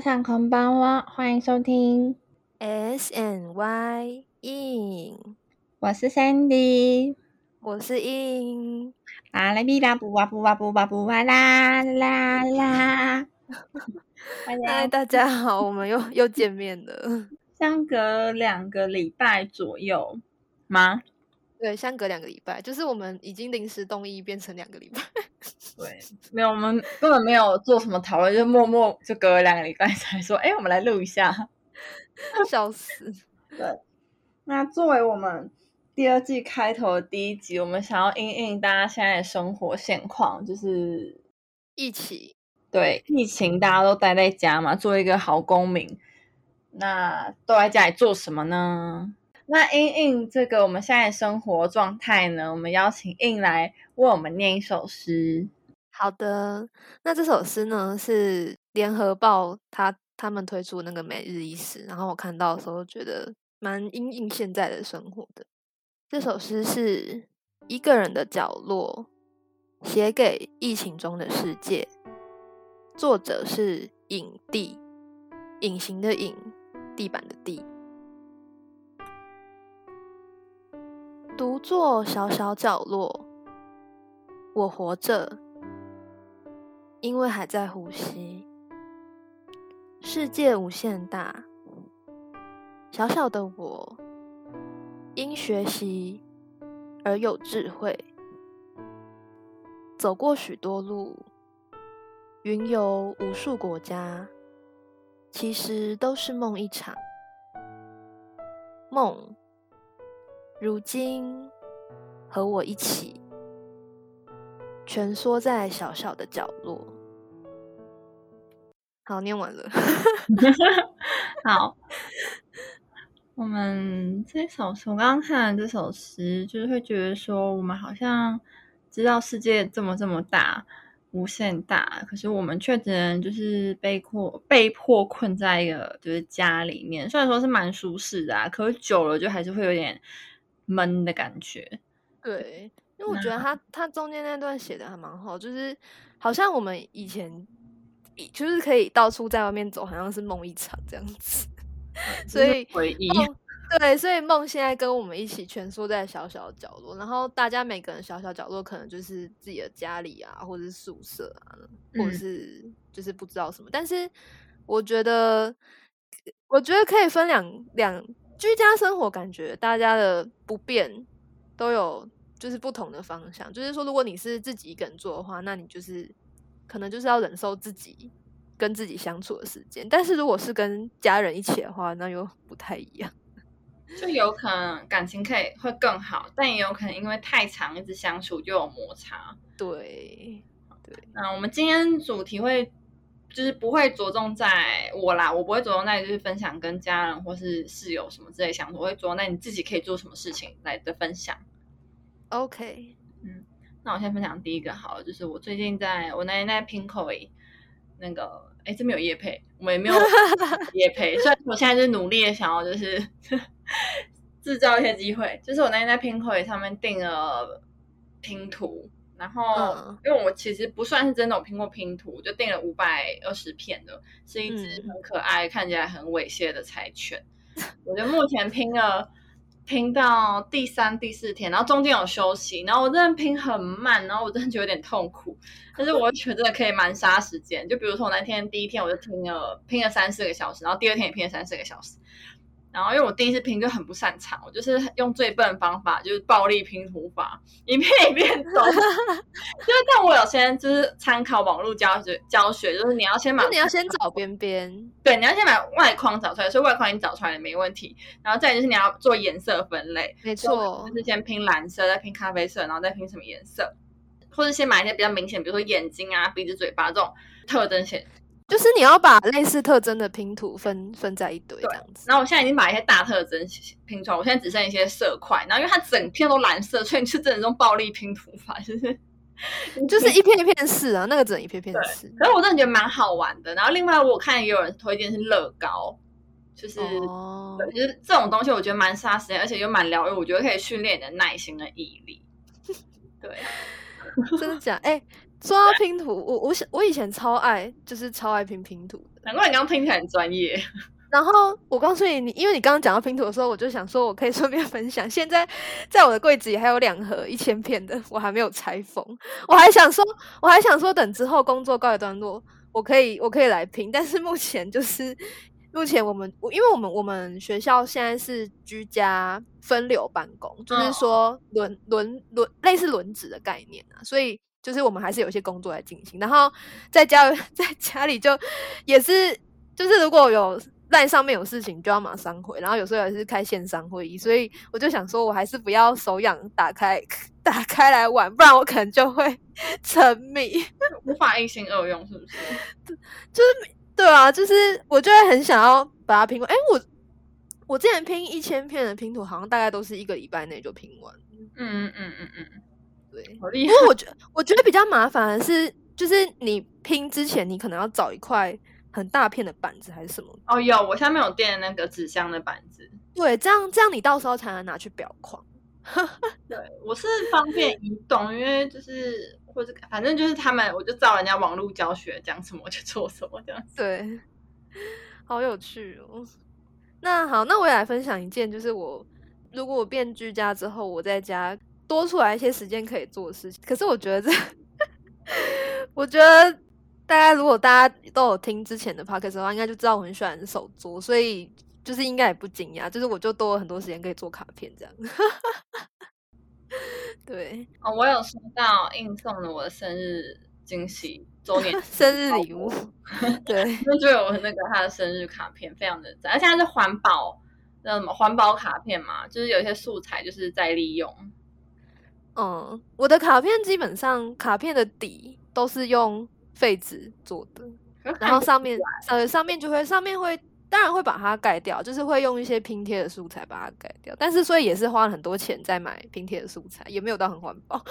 上空班哇，欢迎收听。S N Y in，我是 Sandy，我是 in，啊啦咪啦布哇布哇布哇布哇啦啦啦。嗨，大家好，我们又又见面了，相隔两个礼拜左右吗？对，相隔两个礼拜，就是我们已经临时动议变成两个礼拜。对，没有，我们根本没有做什么讨论，就默默就隔了两个礼拜才说，哎，我们来录一下，笑死。对，那作为我们第二季开头的第一集，我们想要应应大家现在的生活现况，就是一起对疫情，大家都待在家嘛，做一个好公民。那都在家里做什么呢？那英英这个我们现在生活状态呢？我们邀请英来为我们念一首诗。好的，那这首诗呢是联合报他他们推出那个每日一诗，然后我看到的时候觉得蛮应应现在的生活的。这首诗是一个人的角落，写给疫情中的世界。作者是影帝，隐形的影，地板的地。独坐小小角落，我活着，因为还在呼吸。世界无限大，小小的我因学习而有智慧，走过许多路，云游无数国家，其实都是梦一场，梦。如今，和我一起蜷缩在小小的角落。好，念完了。好，我们这首，我刚刚看了这首诗，就是会觉得说，我们好像知道世界这么这么大，无限大，可是我们却只能就是被迫被迫困在一个就是家里面。虽然说是蛮舒适的，啊，可是久了就还是会有点。闷的感觉，对，因为我觉得他他中间那段写的还蛮好，就是好像我们以前就是可以到处在外面走，好像是梦一场这样子，所以回忆对，所以梦现在跟我们一起蜷缩在小小的角落，然后大家每个人小小角落可能就是自己的家里啊，或者是宿舍啊，或者是就是不知道什么，但是我觉得我觉得可以分两两。居家生活感觉大家的不便都有，就是不同的方向。就是说，如果你是自己一个人做的话，那你就是可能就是要忍受自己跟自己相处的时间。但是如果是跟家人一起的话，那又不太一样。就有可能感情可以会更好，但也有可能因为太长一直相处就有摩擦。对，对。那我们今天主题会。就是不会着重在我啦，我不会着重在就是分享跟家人或是室友什么之类相处，我会着重在你自己可以做什么事情来的分享。OK，嗯，那我先分享第一个好了，就是我最近在我那天在拼口那个，哎，这边有叶配，我们也没有 叶配，虽然我现在就是努力的想要就是 制造一些机会，就是我那天在拼口上面订了拼图。然后，因为我其实不算是真的有拼过拼图，就订了五百二十片的，是一只很可爱、看起来很猥亵的柴犬。我就目前拼了，拼到第三、第四天，然后中间有休息，然后我真的拼很慢，然后我真的觉得有点痛苦。但是我觉得可以蛮杀时间，就比如说我那天第一天我就拼了拼了三四个小时，然后第二天也拼了三四个小时。然后，因为我第一次拼就很不擅长，我就是用最笨的方法，就是暴力拼图法，一遍一遍走。就是但我有先就是参考网络教学教学，就是你要先把你要先找边边，对，你要先把外框找出来，所以外框你找出来了没问题。然后再就是你要做颜色分类，没错，就是先拼蓝色，再拼咖啡色，然后再拼什么颜色，或者先买一些比较明显，比如说眼睛啊、鼻子、嘴巴这种特征显。就是你要把类似特征的拼图分分在一堆这样子。然后我现在已经把一些大特征拼出来，我现在只剩一些色块。然后因为它整片都蓝色，所以你是只能用暴力拼图法，就是就是一片一片试啊，那个整一片片试。可是我真的觉得蛮好玩的。然后另外我看也有人推荐是乐高，就是就是这种东西我觉得蛮杀时间，而且又蛮疗愈，我觉得可以训练你的耐心跟毅力。对，真的假？哎。说到拼图，我我想我以前超爱，就是超爱拼拼图的。难怪你刚刚听起来很专业。然后我告诉你，你因为你刚刚讲到拼图的时候，我就想说，我可以顺便分享。现在 在我的柜子里还有两盒一千片的，我还没有拆封。我还想说，我还想说，等之后工作告一段落，我可以我可以来拼。但是目前就是目前我们，因为我们我们学校现在是居家分流办公，就是说轮轮轮类似轮值的概念啊，所以就是我们还是有一些工作在进行。然后在家 在家里就也是就是如果有。在上面有事情就要马上回，然后有时候也是开线上会议，所以我就想说，我还是不要手痒打开 打开来玩，不然我可能就会 沉迷，无法一心二用，是不是？就是对啊，就是我就会很想要把它拼完。哎，我我之前拼一千片的拼图，好像大概都是一个礼拜内就拼完。嗯嗯嗯嗯嗯，对，好厉害。因为我觉我觉得比较麻烦的是，就是你拼之前，你可能要找一块。很大片的板子还是什么？哦，有，我下面有垫那个纸箱的板子。对，这样这样你到时候才能拿去裱框。对，我是方便移动，因为就是或者反正就是他们，我就照人家网络教学讲什么我就做什么这样。对，好有趣哦。那好，那我也来分享一件，就是我如果我变居家之后，我在家多出来一些时间可以做的事情。可是我觉得这，我觉得。大家如果大家都有听之前的 podcast 的话，应该就知道我很喜欢手作，所以就是应该也不惊讶，就是我就多了很多时间可以做卡片这样。对，哦，我有收到应送了我的生日惊喜周年 生日礼物，对，那就有那个他的生日卡片，非常的赞，而且它是环保，那什么环保卡片嘛，就是有一些素材就是在利用。嗯，我的卡片基本上卡片的底都是用。废纸做的，然后上面呃上面就会上面会当然会把它盖掉，就是会用一些拼贴的素材把它盖掉，但是所以也是花了很多钱在买拼贴的素材，也没有到很环保。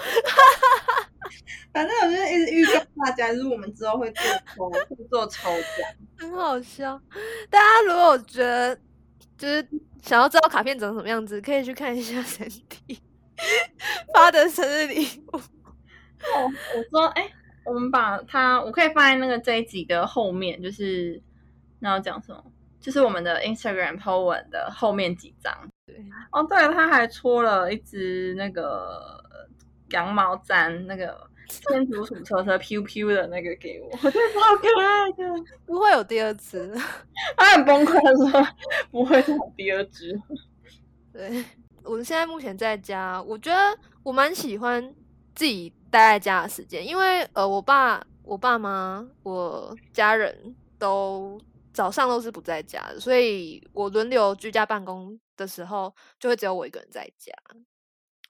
反正我就一直预告大家，就是我们之后会做抽会做抽奖，很好笑。大家如果觉得就是想要知道卡片长什么样子，可以去看一下 神弟 发的生日礼物。哦，我说哎。我们把它，我可以放在那个这一集的后面，就是那要讲什么？就是我们的 Instagram po 文的后面几张。对，哦，对了，他还戳了一只那个羊毛毡，那个天竺鼠车车 Q Q 的那个给我，我觉得好可爱的。不会有第二只，他很崩溃说不会有第二只。对，我现在目前在家，我觉得我蛮喜欢自己。待在家的时间，因为呃，我爸、我爸妈、我家人都早上都是不在家的，所以我轮流居家办公的时候，就会只有我一个人在家。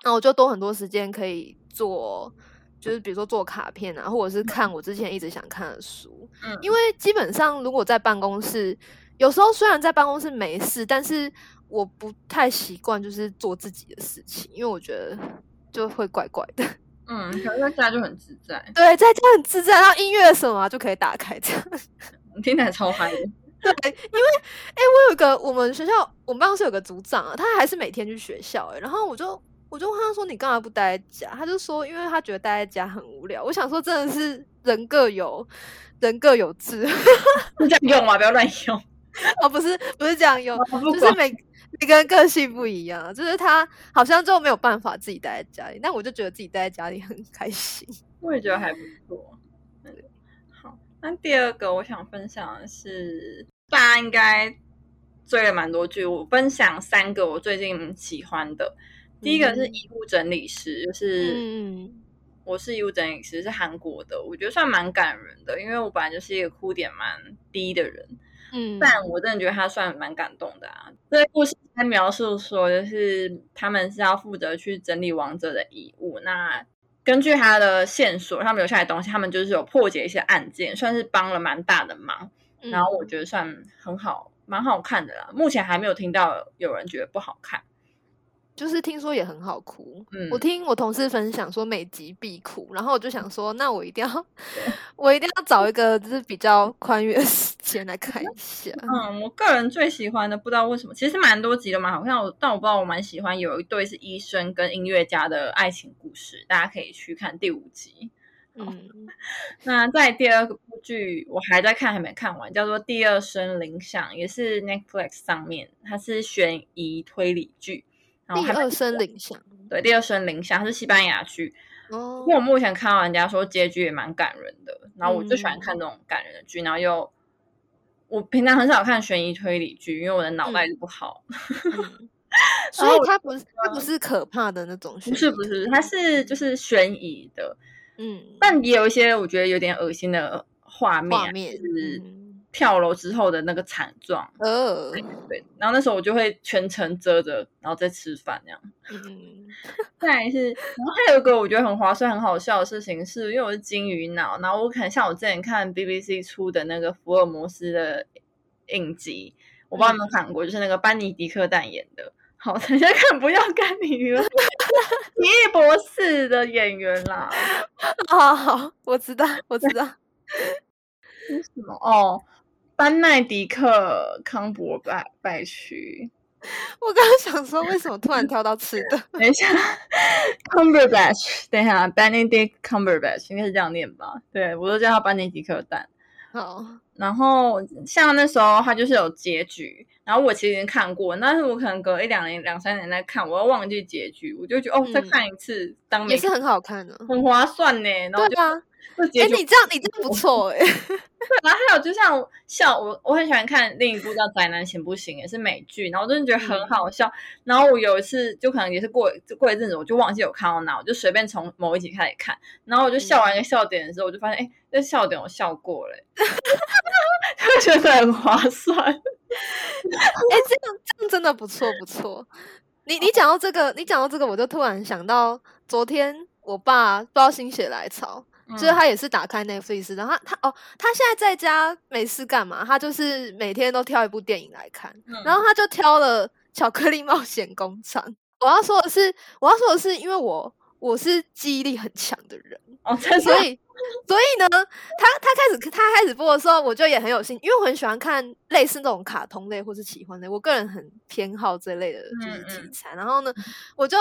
那我就多很多时间可以做，就是比如说做卡片啊，或者是看我之前一直想看的书。嗯，因为基本上如果在办公室，有时候虽然在办公室没事，但是我不太习惯就是做自己的事情，因为我觉得就会怪怪的。嗯，可能在家就很自在。对，在家很自在，然后音乐什么就可以打开，这样 听起来超嗨的。对，因为哎，我有一个我们学校，我们办公室有个组长啊，他还是每天去学校哎，然后我就我就问他说：“你干嘛不待在家？”他就说：“因为他觉得待在家很无聊。”我想说，真的是人各有人各有志，这样用嘛，不要乱用。哦，不是不是这样用，就是每。每个个性不一样，就是他好像就没有办法自己待在家里，但我就觉得自己待在家里很开心。我也觉得还不错。好，那第二个我想分享的是，大家应该追了蛮多剧，我分享三个我最近喜欢的。第一个是衣物整理师，就是我是衣物整理师，是韩国的，我觉得算蛮感人的，因为我本来就是一个哭点蛮低的人。嗯，但我真的觉得他算蛮感动的啊。这个故事在描述说，就是他们是要负责去整理王者的遗物。那根据他的线索，他们留下来东西，他们就是有破解一些案件，算是帮了蛮大的忙。然后我觉得算很好，蛮好看的啦。目前还没有听到有人觉得不好看。就是听说也很好哭，嗯，我听我同事分享说每集必哭，然后我就想说，那我一定要，我一定要找一个就是比较宽裕的时间来看一下。嗯，我个人最喜欢的不知道为什么，其实蛮多集的嘛好像，我但我不知道我蛮喜欢有一对是医生跟音乐家的爱情故事，大家可以去看第五集，嗯，那在第二部剧我还在看，还没看完，叫做《第二声铃响》，也是 Netflix 上面，它是悬疑推理剧。然后第二声铃响，对，第二声铃响它是西班牙剧。哦因为我目前看到人家说结局也蛮感人的，然后我就喜欢嗯。看这种感人的剧，然后又我平常很少看悬疑推理剧，因为我的脑袋就不好。嗯，所以它不是它不是可怕的那种，不是不是，它是就是悬疑的，嗯，但也有一些我觉得有点恶心的画面，画面就是嗯跳楼之后的那个惨状。呃，对，然后那时候我就会全程遮着，然后再吃饭那样。嗯，再来是，然后还有一个我觉得很划算、很好笑的事情是，因为我是金鱼脑，然后我可能像我之前看 BBC 出的那个福尔摩斯的影集，我不知道有没有看过，就是那个班尼迪克蛋演的。好，等下看不要看你们奇异博士的演员啦。好 好，我知道，我知道，是什么？哦，班奈迪克康伯拜拜区。我刚刚想说，为什么突然跳到吃的？等一下，Cumberbatch，等一下，Benedict Cumberbatch 应该是这样念吧？对我都叫他班尼迪克蛋。好，然后像那时候他就是有结局，然后我其实已经看过，但是我可能隔一两年、两三年再看，我又忘记结局，我就觉得哦，再嗯看一次当没看也是很好看的。很划算呢。然后就对啊，哎，你这样你这样不错哎，然后还有就像笑我，我很喜欢看另一部叫《宅男行不行》，也是美剧，然后我真的觉得很好笑。然后我有一次就可能也是过过一阵子，我就忘记有看到哪，我就随便从某一集开始看，然后我就笑完一个笑点的时候，我就发现哎，这笑点我笑过了，就觉得很划算。哎，这样这样真的不错不错。你你讲到这个，你讲到这个，我就突然想到，昨天我爸不知道心血来潮，就是嗯他也是打开 Netflix，然后他他哦，他现在在家没事干嘛？他就是每天都挑一部电影来看，然后他就挑了《巧克力冒险工厂》。我要说的是，我要说的是，因为我我是记忆力很强的人，哦，所以所以呢，他他开始他开始播的时候，我就也很有兴趣，因为我很喜欢看类似那种卡通类或是奇幻类，我个人很偏好这类的就是嗯嗯题材。然后呢，我就。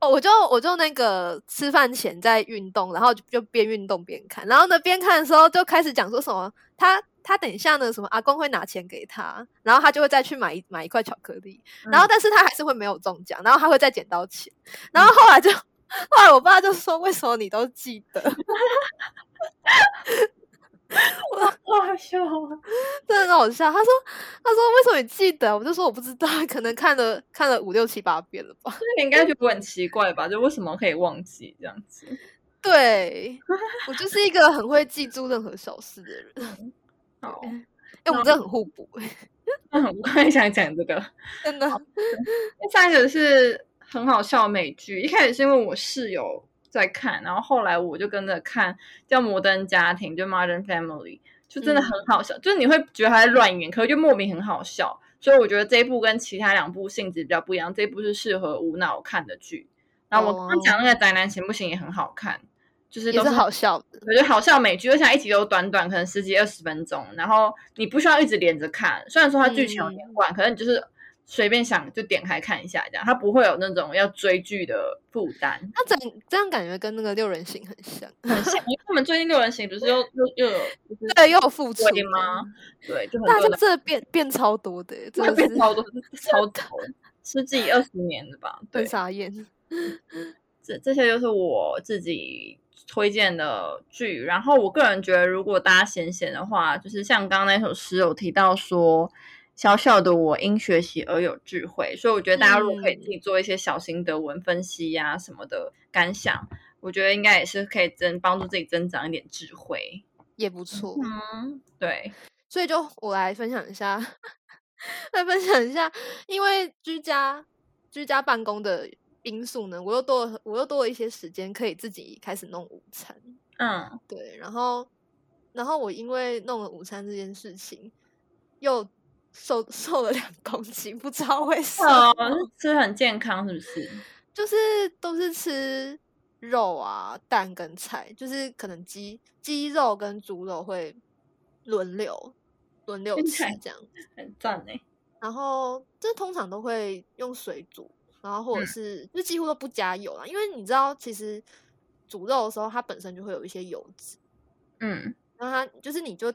哦，我就我就那个吃饭前在运动，然后就就边运动边看，然后呢边看的时候就开始讲说什么，他他等一下呢什么阿公会拿钱给他，然后他就会再去买一买一块巧克力，然后但是他还是会没有中奖，然后他会再捡到钱，然后后来就后来我爸就说为什么你都记得？好好笑啊！真的很好笑。他说：“他说为什么你记得？”我就说我不知道，可能看了看了五六七八遍了吧。那你应该觉得很奇怪吧？就为什么可以忘记这样子？对我就是一个很会记住任何小事的人。好，哎、我们真的很互补、我刚才想讲这个。真的。下一个是很好笑的美剧，一开始是因为我室友在看，然后后来我就跟着看，叫《摩登家庭》，就《Modern Family》，就真的很好笑，就是你会觉得他在乱演，可是就莫名很好笑。所以我觉得这一部跟其他两部性质比较不一样，这一部是适合无脑看的剧。然后我刚刚讲那个《宅男行不行》也很好看，就是都也是好笑的。我觉得好笑美剧，而且一集都短短，可能十几二十分钟，然后你不需要一直连着看。虽然说它剧情有点乱，可能你就是随便想就点开看一下，这样它不会有那种要追剧的负担。他整这样感觉跟那个六人行很像，很像，因为他们最近六人行不是又 又又有就是对，又有付出对吗？对，就很大家多人这变变超多的、变超多，超头十几二十年的吧？对很，傻眼。这这些就是我自己推荐的剧。然后我个人觉得，如果大家闲闲的话，就是像刚刚那首诗有提到说，小小的我因学习而有智慧，所以我觉得大家如果可以自己做一些小型的文分析呀、什么的感想，我觉得应该也是可以增帮助自己增长一点智慧。也不错，嗯，对，所以就我来分享一下，来分享一下，因为居家居家办公的因素呢，我又多了我又多了一些时间可以自己开始弄午餐。嗯，对，然后然后我因为弄了午餐这件事情，又瘦瘦了两公斤，不知道为什么，哦，吃很健康是不是？就是都是吃肉啊、蛋跟菜，就是可能鸡鸡肉跟猪肉会轮流轮流吃这样。很赞哎。然后这通常都会用水煮，然后或者嗯是、就几乎都不加油啦，因为你知道，其实煮肉的时候，它本身就会有一些油脂，嗯，然后它就是你就，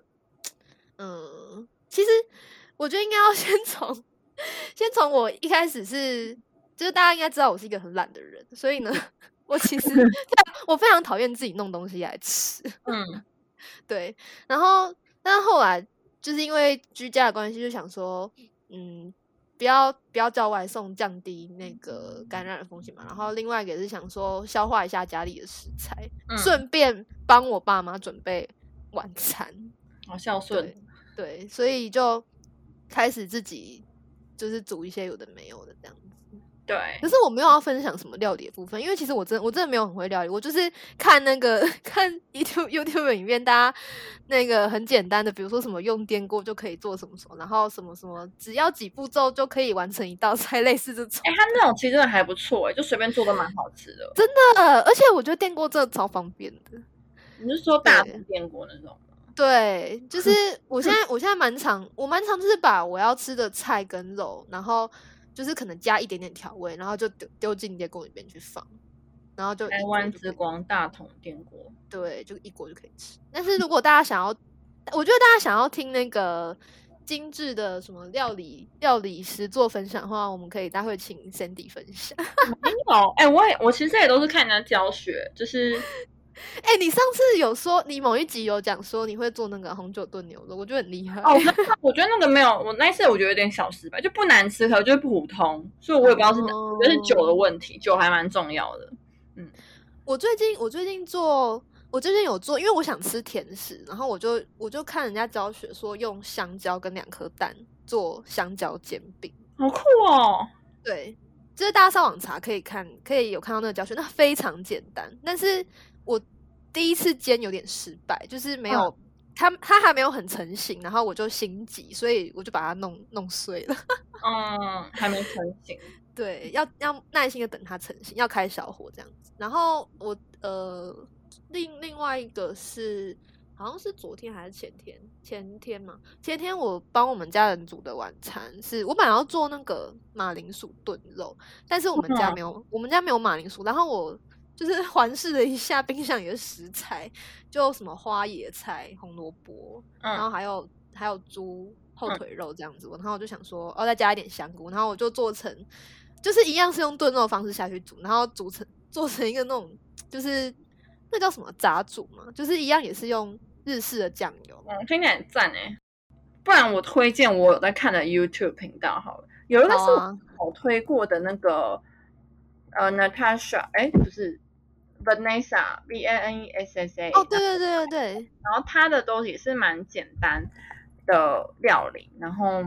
嗯，其实我觉得应该要 先从先从我一开始是，就是大家应该知道我是一个很懒的人，所以呢，我其实 我非常讨厌自己弄东西来吃，嗯，对，然后但是后来就是因为居家的关系，就想说，嗯。不要不要叫外送，降低那个感染的风险嘛。然后另外一个也是想说消化一下家里的食材，顺便帮我爸妈准备晚餐。好孝顺，对，所以就开始自己就是煮一些有的没有的这样子。对，可是我没有要分享什么料理的部分，因为其实我真我真的没有很会料理，我就是看那个 看 YouTube YouTube 影片，大家那个很简单的，比如说什么用电锅就可以做什么什么，然后什么什么只要几步骤就可以完成一道菜，类似这种。哎，他那种其实真的还不错，哎，就随便做都蛮好吃的。真的，而且我觉得电锅真的超方便的。你是说大电锅那种吗？对，就是 我现在我现在蛮常我蛮常就是把我要吃的菜跟肉，然后。就是可能加一点点调味，然后就丢丢进电锅里面去放，然后就台湾之光大桶电锅，对，就一锅就可以吃。但是如果大家想要，我觉得大家想要听那个精致的什么料理料理师做分享的话，我们可以待会请 Sandy 分享。好，哎，我也我其实也都是看人家教学，就是。哎，你上次有说你某一集有讲说你会做那个红酒炖牛肉，我觉得很厉害。哦，我觉得那个没有，我那次我觉得有点小失败，就不难吃，可就是普通，所以我也不知道是，我觉得是酒的问题，酒还蛮重要的。嗯，我最近我最近做，我最近有做，因为我想吃甜食，然后我就我就看人家教学说用香蕉跟两颗蛋做香蕉煎饼，好酷哦。对，就是大家上网查可以看，可以有看到那个教学，那非常简单，但是。我第一次煎有点失败，就是没有它，它还没有很成型，然后我就心急，所以我就把它弄弄碎了。嗯，还没成型。对，要要耐心的等它成型，要开小火这样子。然后我呃，另另外一个是好像是昨天还是前天，前天嘛，前天我帮我们家人煮的晚餐是我本来要做那个马铃薯炖肉，但是我们家没有，我们家没有马铃薯，然后我。就是 环视了一下冰箱里的食材，就什么花野菜、红萝卜，然后还有还有猪后腿肉这样子。然后我就想说，哦，再加一点香菇，然后我就做成，就是一样是用炖肉的方式下去煮，然后煮成做成一个那种，就是那叫什么炸煮嘛，就是一样也是用日式的酱油。嗯，听起来很赞哎。不然我推荐我有在看的 YouTube 频道好了，有一个是我推过的那个呃 Natasha，哎，不是。Vanessa V A N E S S A 哦，对对对对对，然后它的都也是蛮简单的料理，然后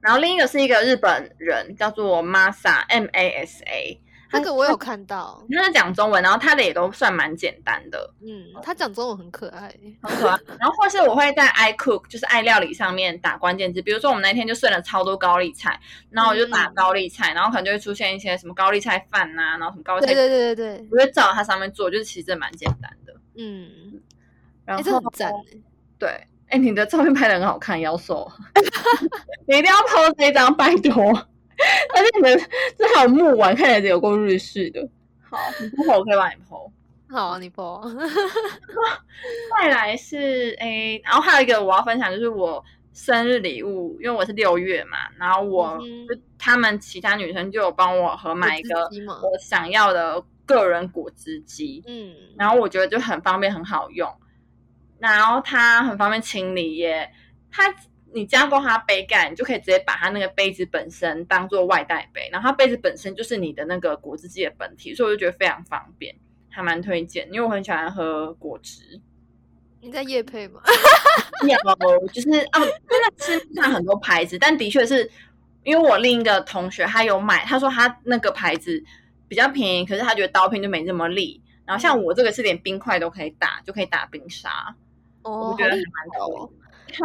然后另一个是一个日本人叫做 Masa M A S A。那个我有看到，他是讲中文，然后他的也都算蛮简单的。嗯，他讲中文很可爱，很可爱。然后或是我会在 iCook，就是爱料理上面打关键字，比如说我们那天就剩了超多高丽菜，然后我就打高丽菜，然后可能就会出现一些什么高丽菜饭呐，然后什么高丽菜，对对对对对，我就照它上面做，就是其实蛮简单的。嗯，然后很赞。对，哎，你的照片拍的很好看，妖瘦，你一定要 PO 这张，拜托。而且你们这还有木碗，看起来有够日式的。好，你不剖我可以帮你剖。好，你剖。再来是诶，然后还有一个我要分享，就是我生日礼物，因为我是六月嘛，然后我就他们其他女生就有帮我合买一个我想要的个人果汁机。嗯，然后我觉得就很方便，很好用，然后它很方便清理耶，它。你加过它杯盖，你就可以直接把它那个杯子本身当做外带杯，然后它杯子本身就是你的那个果汁机的本体，所以我就觉得非常方便，还蛮推荐。因为我很喜欢喝果汁。你在夜配吗？有，就是哦，真的是看很多牌子，但的确是因为我另一个同学他有买，他说他那个牌子比较便宜，可是他觉得刀片就没这么利。然后像我这个是连冰块都可以打，就可以打冰沙。哦，我觉得还蛮好。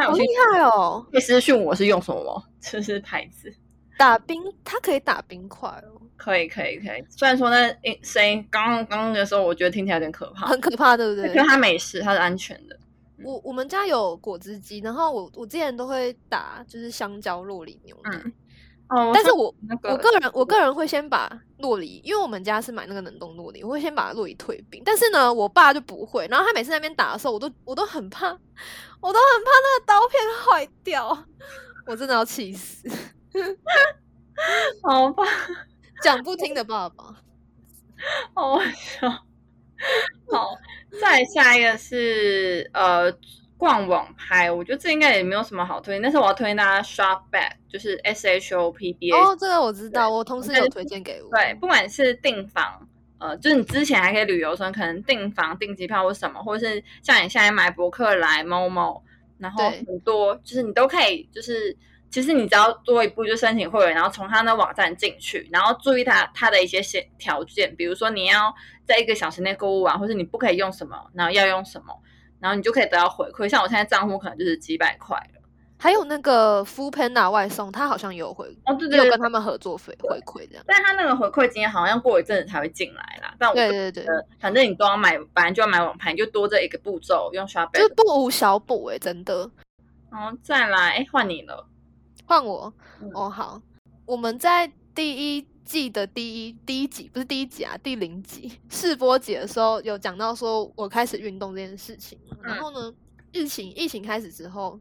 好厉害哦！可以私讯我是用什么？这是牌子打冰，它可以打冰块哦。可以，可以，可以。虽然说那声音刚刚刚的时候，我觉得听起来有点可怕，很可怕，对不对？因为它没事，它是安全的。我我们家有果汁机，然后我我之前都会打就是香蕉、洛梨牛奶，哦，但是我那个我个人我个人会先把洛梨，因为我们家是买那个冷冻洛梨，我会先把洛梨退冰。但是呢，我爸就不会，然后他每次在那边打的时候，我都我都很怕，我都很怕那个刀片坏掉，我真的要气死。好吧，讲不听的爸爸，好好笑。好，再下一个是呃逛网拍，我觉得这应该也没有什么好推荐，但是我要推荐大家 Shop Back，就是 S H O P B A。哦，这个我知道，我同事有推荐给我。对，不管是订房，呃，就是你之前还可以旅游的时候，可能订房、订机票或什么，或者是像你现在买博客来、某某，然后很多就是你都可以，就是其实你只要多一步就申请会员，然后从他那网站进去，然后注意他他的一些些条件，比如说你要在一个小时内购物完，或者你不可以用什么，然后要用什么，然后你就可以得到回馈。像我现在账户可能就是几百块了。还有那个 Food Panda 外送，他好像也有回，哦，对对对有跟，他们合作回回馈这样。但他那个回馈金好像过一阵子才会进来啦。但我对对对，呃，反正你都要买，反正就要买网盘，就多这一个步骤，用刷就是背。不无小补哎、真的。然后再来，哎，换你了。换我、嗯哦，好，我们在第一季的第一第一集不是第一集啊，第零集试播集的时候有讲到说我开始运动这件事情嘛，然嗯后呢，疫情疫情开始之后。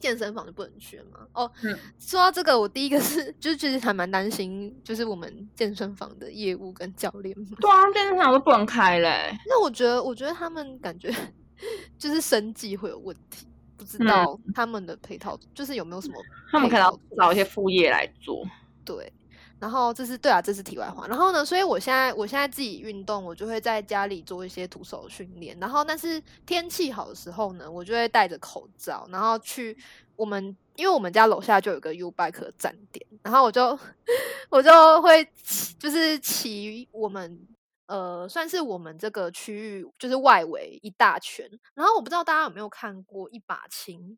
健身房就不能去了吗？哦，嗯说到这个，我第一个是，就是其实还蛮担心，就是我们健身房的业务跟教练们。对啊，健身房都不能开嘞。那我觉得，我觉得他们感觉 就是生计会有问题，不知嗯道他们的配套就是有没有什么他们可能找一些副业来做。对，然后这是对啊，这是题外话。然后呢，所以我现在我现在自己运动，我就会在家里做一些徒手训练。然后，但是天气好的时候呢，我就会戴着口罩，然后去我们，因为我们家楼下就有个 U Bike 站点，然后我就 我就会骑就是骑我们。呃，算是我们这个区域就是外围一大圈，然后我不知道大家有没有看过一把青，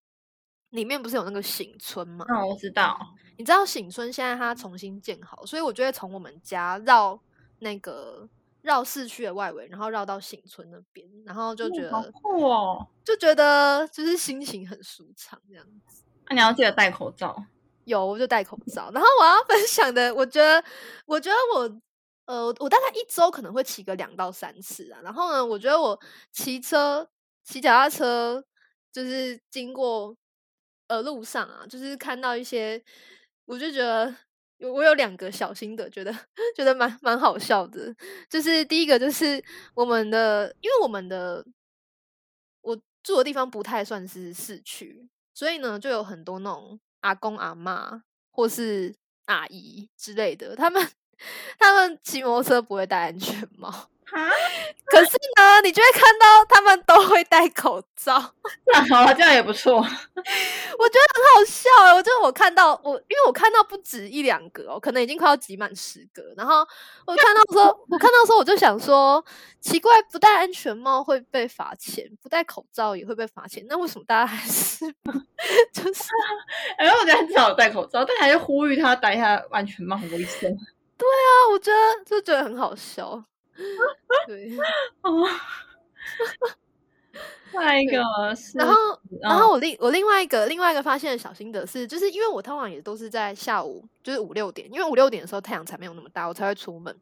里面不是有那个醒村吗？嗯，我知道。你知道醒村现在它重新建好，所以我就会从我们家绕那个绕市区的外围，然后绕到醒村那边，然后就觉得、酷哦。就觉得就是心情很舒畅这样子。那你要记得戴口罩。有我就戴口罩，然后我要分享的，我觉得我觉得我呃我大概一周可能会骑个两到三次啊，然后呢，我觉得我骑车骑脚踏车就是经过呃路上啊，就是看到一些，我就觉得有我有两个小心的，觉得 觉得蛮蛮好笑的。就是第一个就是我们的，因为我们的我住的地方不太算是市区，所以呢，就有很多那种阿公阿妈或是阿姨之类的，他们 他们骑摩托车不会戴安全帽，可是呢，你就会看到他们都会戴口罩。那 好了，这样也不错。我觉得很好笑哎、我觉得我看到我，因为我看到不止一两个哦，可能已经快要挤满十个。然后我看到说，我看到说，我就想说，奇怪，不戴安全帽会被罚钱，不戴口罩也会被罚钱，那为什么大家还是就是哎，我觉得至少有戴口罩，但还是呼吁他戴一下安全帽，很危险。对啊？我觉得就觉得很好笑。对，哦。下一个是，然后然后嗯。我另我另外一个另外一个发现的小心得是，就是因为我通常也都是在下午，就是五六点，因为五六点的时候太阳才没有那么大，我才会出门，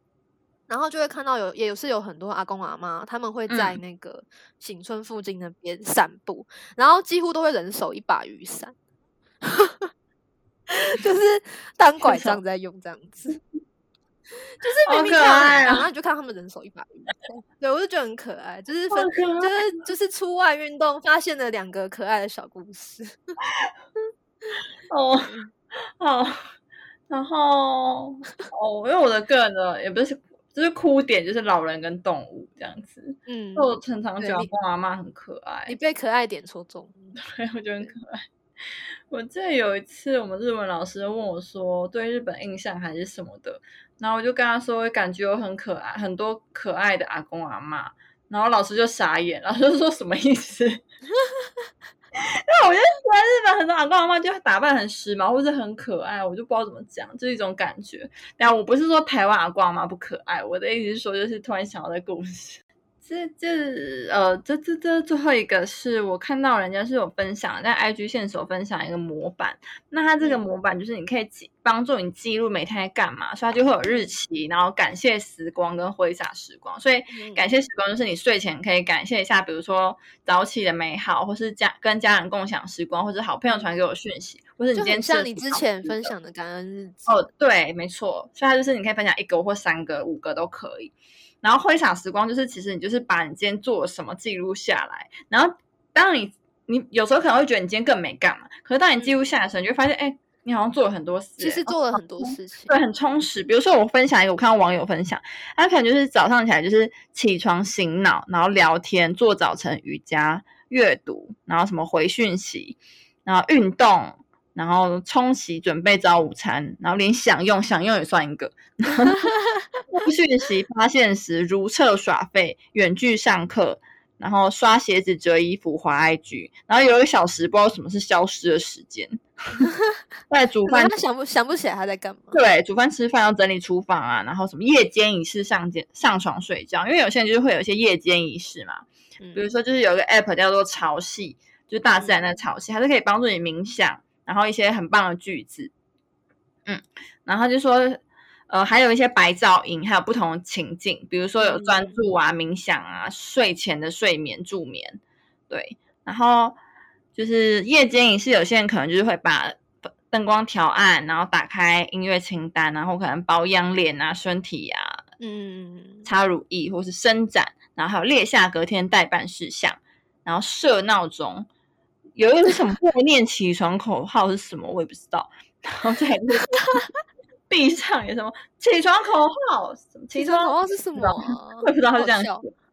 然后就会看到有也有是有很多阿公阿妈，他们会在嗯。那个醒村附近那边散步，然后几乎都会人手一把雨伞，就是当拐杖在用这样子。就是明可爱哦然后你就看他们人手一把雨伞，对我就觉得很可爱，就是分就是就是出外运动发现了两个可爱的小故事。哦，好，然后哦，因为我的个人的也不是，就是哭点就是老人跟动物这样子。嗯，就我常常觉得公阿妈很可爱你，被可爱点戳中，对，我觉得很可爱。我记得有一次，我们日文老师问我说对日本印象还是什么的，然后我就跟他说，感觉有很可爱，很多可爱的阿公阿妈，然后老师就傻眼，老师就说什么意思？那我就觉得日本很多阿公阿妈就打扮很时髦，或者很可爱，我就不知道怎么讲，就是一种感觉。但我不是说台湾阿公阿妈不可爱，我的意思是说，就是突然想到的故事。这这呃，这这这最后一个是我看到人家是有分享在 IG 线所分享一个模板，那它这个模板就是你可以记帮助你记录每天在干嘛，所以它就会有日期，然后感谢时光跟挥洒时光。所以感谢时光就是你睡前可以感谢一下，比如说早起的美好，或是家跟家人共享时光，或者好朋友传给我讯息，或是你今天像你之前分享的感恩日记。哦，对，没错，所以它就是你可以分享一个或三个、五个都可以。然后挥洒时光就是，其实你就是把你今天做了什么记录下来。然后，当你你有时候可能会觉得你今天更没干嘛，可是当你记录下来的时候，你就发现，哎，你好像做了很多事。其实做了很多事情，对，很充实。比如说，我分享一个，我看到网友分享，他可能就是早上起来就是起床醒脑，然后聊天、做早晨瑜伽、阅读，然后什么回讯息，然后运动。然后冲洗准备早午餐，然后连享用享用也算一个。讯息发现时如厕耍废，远距上课，然后刷鞋子折衣服滑 IG，然后有一个小时不知道什么是消失的时间。在煮饭，他想不想不起来他在干嘛？对，煮饭吃饭要整理厨房啊，然后什么夜间仪式上间上床睡觉，因为有些人就是会有一些夜间仪式嘛。比如说就是有一个 app 叫做潮汐，就是大自然的潮汐，它是可以帮助你冥想。然后一些很棒的句子，嗯，然后就说，呃，还有一些白噪音，还有不同的情境，比如说有专注啊、冥想啊、睡前的睡眠助眠，对，然后就是夜间仪式，有些人可能就是会把灯光调暗，然后打开音乐清单，然后可能保养脸啊、身体啊，嗯，擦乳液或是伸展，然后还有列下隔天待办事项，然后设闹钟。有一个什么默念起床口号是什么？我也不知道。然后再闭上有什么起床口号？起床口号是什么？我也不知道他是这样写，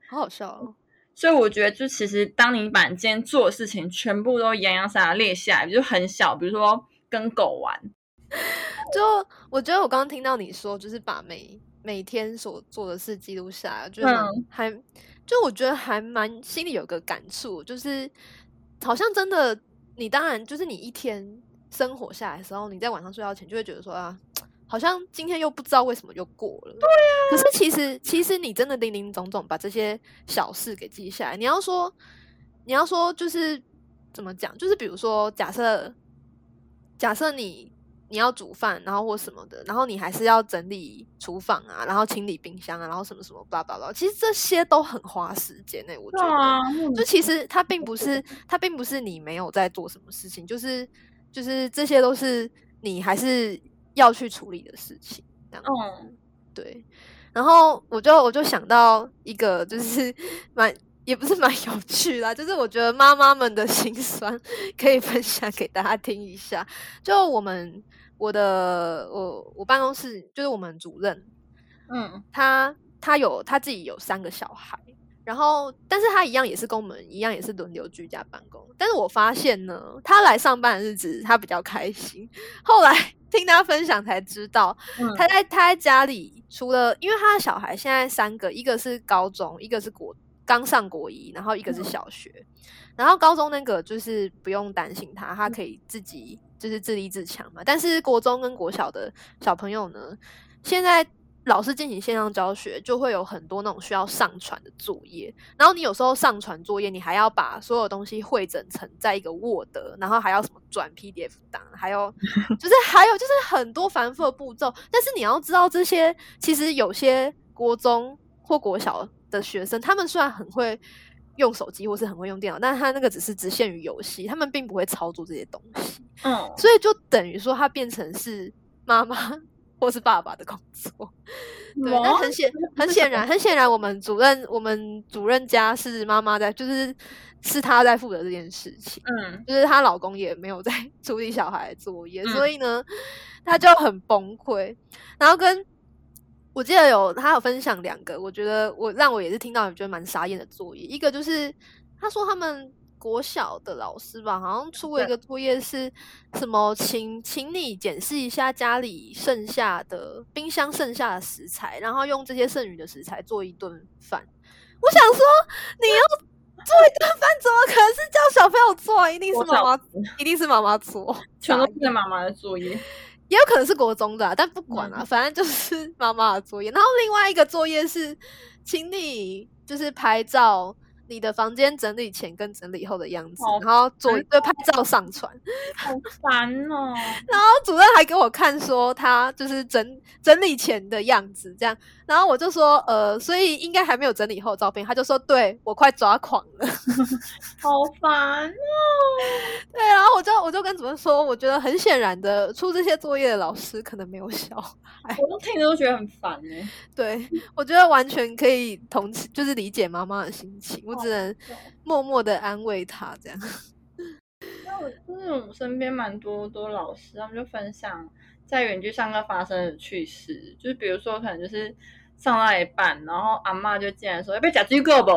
好好笑哦。所以我觉得，就其实当你把你今天做的事情全部都洋洋洒洒列下来，就很小，比如说跟狗玩。就我觉得，我刚刚听到你说，就是把每每天所做的事记录下来，就还就我觉得还蛮心里有个感触，就是。好像真的，你当然就是你一天生活下来的时候，你在晚上睡觉前就会觉得说啊，好像今天又不知道为什么又过了。对呀。可是其实，其实你真的零零总总把这些小事给记下来，你要说，你要说就是怎么讲？就是比如说，假设，假设你。你要煮饭，然后或什么的，然后你还是要整理厨房啊，然后清理冰箱啊，然后什么什么叭叭叭，其实这些都很花时间呢。我觉得，就其实它并不是，它并不是你没有在做什么事情，就是就是这些都是你还是要去处理的事情。嗯，对。然后我就我就想到一个，就是 蛮也不是蛮有趣啦，就是我觉得妈妈们的心酸可以分享给大家听一下。就我们。我的我我办公室就是我们主任，嗯，他他有他自己有三个小孩，然后但是他一样也是跟我们一样也是轮流居家办公，但是我发现呢，他来上班的日子他比较开心。后来 听他分享才知道，他在他在家里除了因为他的小孩现在三个，一个是高中，一个是国刚上国一，然后一个是小学，然后高中那个就是不用担心他，他可以自己。就是自立自强嘛，但是国中跟国小的小朋友呢，现在老师进行线上教学，就会有很多那种需要上传的作业，然后你有时候上传作业，你还要把所有东西汇整成在一个 Word，然后还要什么转 PDF 档，还有 就是还有就是很多繁复的步骤，但是你要知道这些，其实有些国中或国小的学生，他们虽然很会。用手机或是很会用电脑，但是他那个只是只限于游戏，他们并不会操作这些东西。嗯，所以就等于说，他变成是妈妈或是爸爸的工作。对，那很显很显然，很显然，我们主任我们主任家是妈妈在，就是是她在负责这件事情。嗯，就是她老公也没有在 处理小孩的作业，所以呢，她就很崩溃，然后跟。我记得有他有分享两个，我觉得我让我也是听到觉得蛮傻眼的作业。一个就是他说他们国小的老师吧，好像出了一个作业是什么，请请你检视一下家里剩下的冰箱剩下的食材，然后用这些剩余的食材做一顿饭。我想说，你要做一顿饭，怎么可能是叫小朋友做？一定是妈妈，一定是妈妈做，全都是妈妈的作业。也有可能是国中的，但不管了，反正就是妈妈的作业。然后另外一个作业是，请你就是拍照。你的房间整理前跟整理后的样子，好然后做一堆拍照上传，好烦哦。然后主任还给我看说他就是整整理前的样子这样，然后我就说呃，所以应该还没有整理后的照片，他就说对我快抓狂了，好烦哦。对，然后我就我就跟主任说，我觉得很显然的出这些作业的老师可能没有小孩，我都听着都觉得很烦哎。对我觉得完全可以同情，就是理解妈妈的心情，我只能默默的安慰他这样。那我就是我身边蛮多多老师，他们就分享在远距上课发生的趣事，就是比如说可能就是上到一半，然后阿嬷就进来说要不要讲这个不？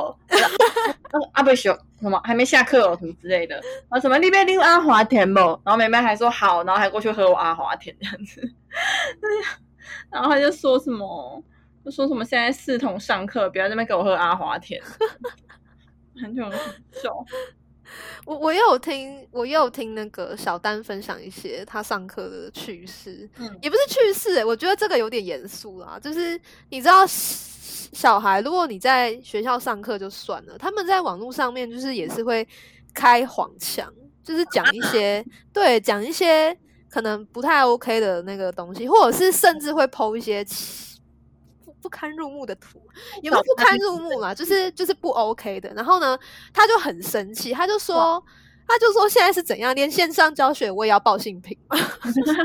阿 不修什么还没下课哦，什么之类的，然后什么你边拎阿华田不？然后妹妹还说好，然后还过去喝我阿华田这样子，然后他就说什么，就说什么现在视同上课，不要在那边给我喝阿华田，很久很久。我我也有听，我也有听那个小丹分享一些他上课的趣事，嗯也不是趣事、欸，我觉得这个有点严肃啦。就是你知道，小孩如果你在学校上课就算了，他们在网络上面就是也是会开黄腔，就是讲一些 对讲一些可能不太 OK 的那个东西，或者是甚至会剖一些奇不不堪入目的图，也不是不堪入目啦，就是就是不 OK 的。然后呢，他就很生气，他就说。他就说现在是怎样，连线上教学我也要报性平吗？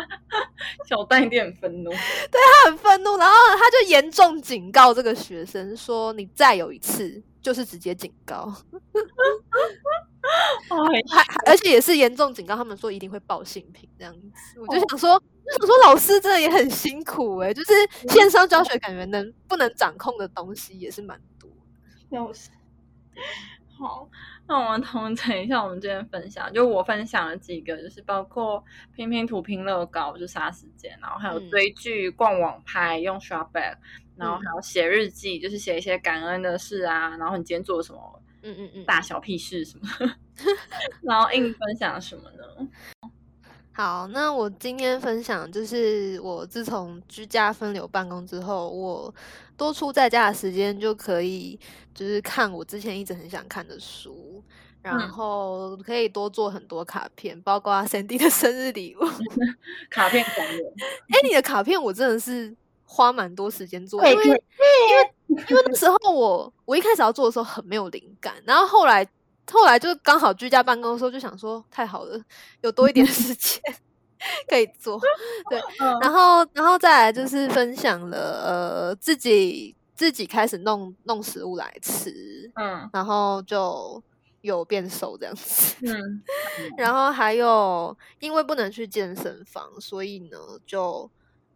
小蛋一定很愤怒，对他很愤怒，然后他就严重警告这个学生说：“你再有一次，就是直接警告。还还而且也是严重警告他们说一定会报性平这样子。我就想说，就想说老师真的也很辛苦诶、就是线上教学感觉能不能掌控的东西也是蛮多。笑死。好，那我们同整一下我们今天分享，就我分享了几个，就是包括拼拼图、拼乐高，就杀时间，然后还有嗯追剧、逛网拍、用 Shopback，然后还有写日记，就是写一些感恩的事啊，然后你今天做了什么嗯嗯嗯，大小屁事什么，然后硬分享什么呢？好，那我今天分享就是我自从居家分流办公之后，我多出在家的时间就可以就是看我之前一直很想看的书，然嗯。后可以多做很多卡片，包括 Sandy 的生日礼物。卡片狂人，哎、你的卡片我真的是花蛮多时间做，因为因为因为那时候我我一开始要做的时候很没有灵感，然后后来后来就刚好居家办公的时候就想说太好了，有多一点 时间可以做，对，嗯然后然后再来就是分享了呃自己自己开始弄弄食物来吃，嗯然后就有变瘦这样子。嗯，然后还有，因为不能去健身房，所以呢就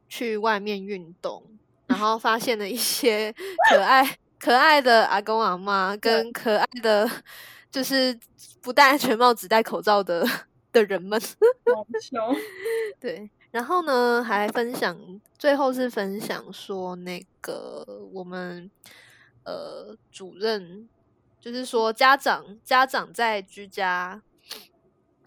去外面运动，然后发现了一些 可爱 可爱的阿公阿妈，跟可爱的就是不戴安全帽只戴口罩的的人们。对，然后呢还分享，最后是分享说那个我们呃主任，就是说家长家长在居家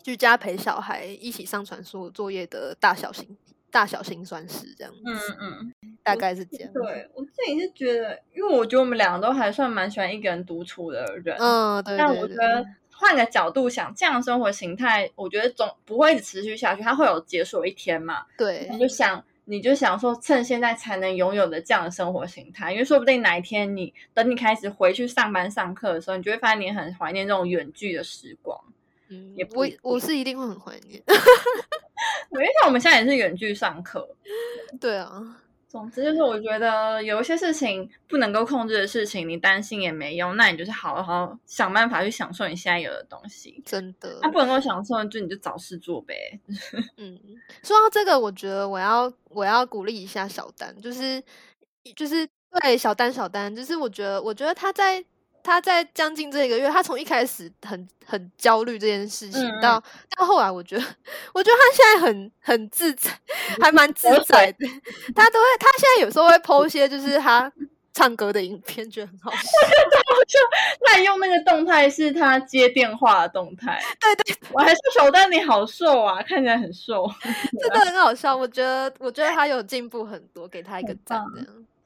居家陪小孩一起上传所有作业的大小心大小心酸事，这样子，嗯嗯。大概是这样。对我自己是觉得，因为我觉得我们两个都还算蛮喜欢一个人独处的人，嗯，对但对对我觉得换个角度想，这样的生活形态，我觉得总不会一直持续下去，它会有结束一天嘛。对你就想，你就想说，趁现在才能拥有的这样的生活形态，因为说不定哪一天你等你开始回去上班上课的时候，你就会发现你很怀念这种远距的时光。嗯也，不我我是一定会很怀念。因为像我们现在也是远距上课，对啊，总之就是，我觉得有一些事情不能够控制的事情，你担心也没用，那你就是好好想办法去享受你现在有的东西。真的。那、不能够享受，就你就找事做呗。嗯，说到这个，我觉得我要我要鼓励一下小丹，就是就是对小丹小丹，就是我觉得我觉得他在他在将近这一个月，他从一开始很很焦虑这件事情，到到后来，我觉得我觉得他现在很很自在，还蛮自在的。他都会，他现在有时候会 PO 一些就是他唱歌的影片，觉得很好笑。他还用那个动态是他接电话的动态，对对，我还是小丹你好瘦啊，看起来很瘦。真的很好笑。我觉得我觉得他有进步很多，给他一个赞。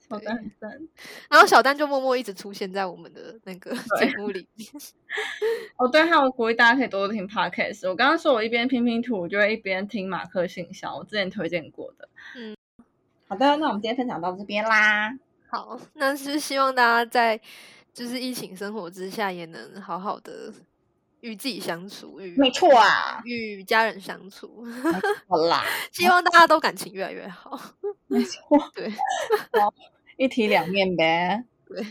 小丹很赞。然后小丹就默默一直出现在我们的那个节目里面。哦，对，还有鼓励大家可以多多听 podcast。我刚刚说我一边拼拼图，就会一边听马克信箱，我之前推荐过的。嗯，好的，那我们今天分享到这边啦。好，那是希望大家在就是疫情生活之下，也能好好的与自己相处，与没错啊，与家人相处。好啦，希望大家都感情越来越好。没错，对，一体两面呗。对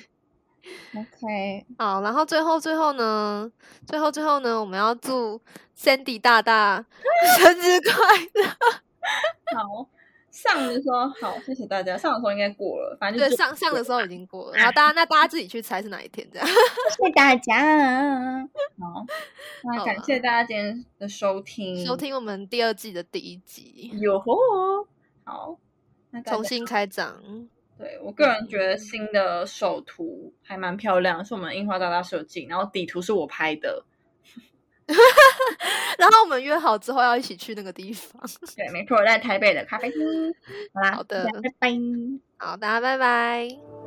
，OK，好，然后最后最后呢，最后最后呢，我们要祝 Sandy 大大 生日快乐。好。上的时候好，谢谢大家。上的时候应该过了，反正对上上的时候已经过了。然后大家那大家自己去猜是哪一天这样。谢谢大家。好，那感谢大家今天的收听，收听我们第二季的第一集。哟吼，好，重新开张。对我个人觉得新的首图还蛮漂亮，是我们樱花大大设计，然后底图是我拍的。然后我们约好之后要一起去那个地方。对，没错，在台北的咖啡厅。好啦，好的，拜拜。好，大家拜拜。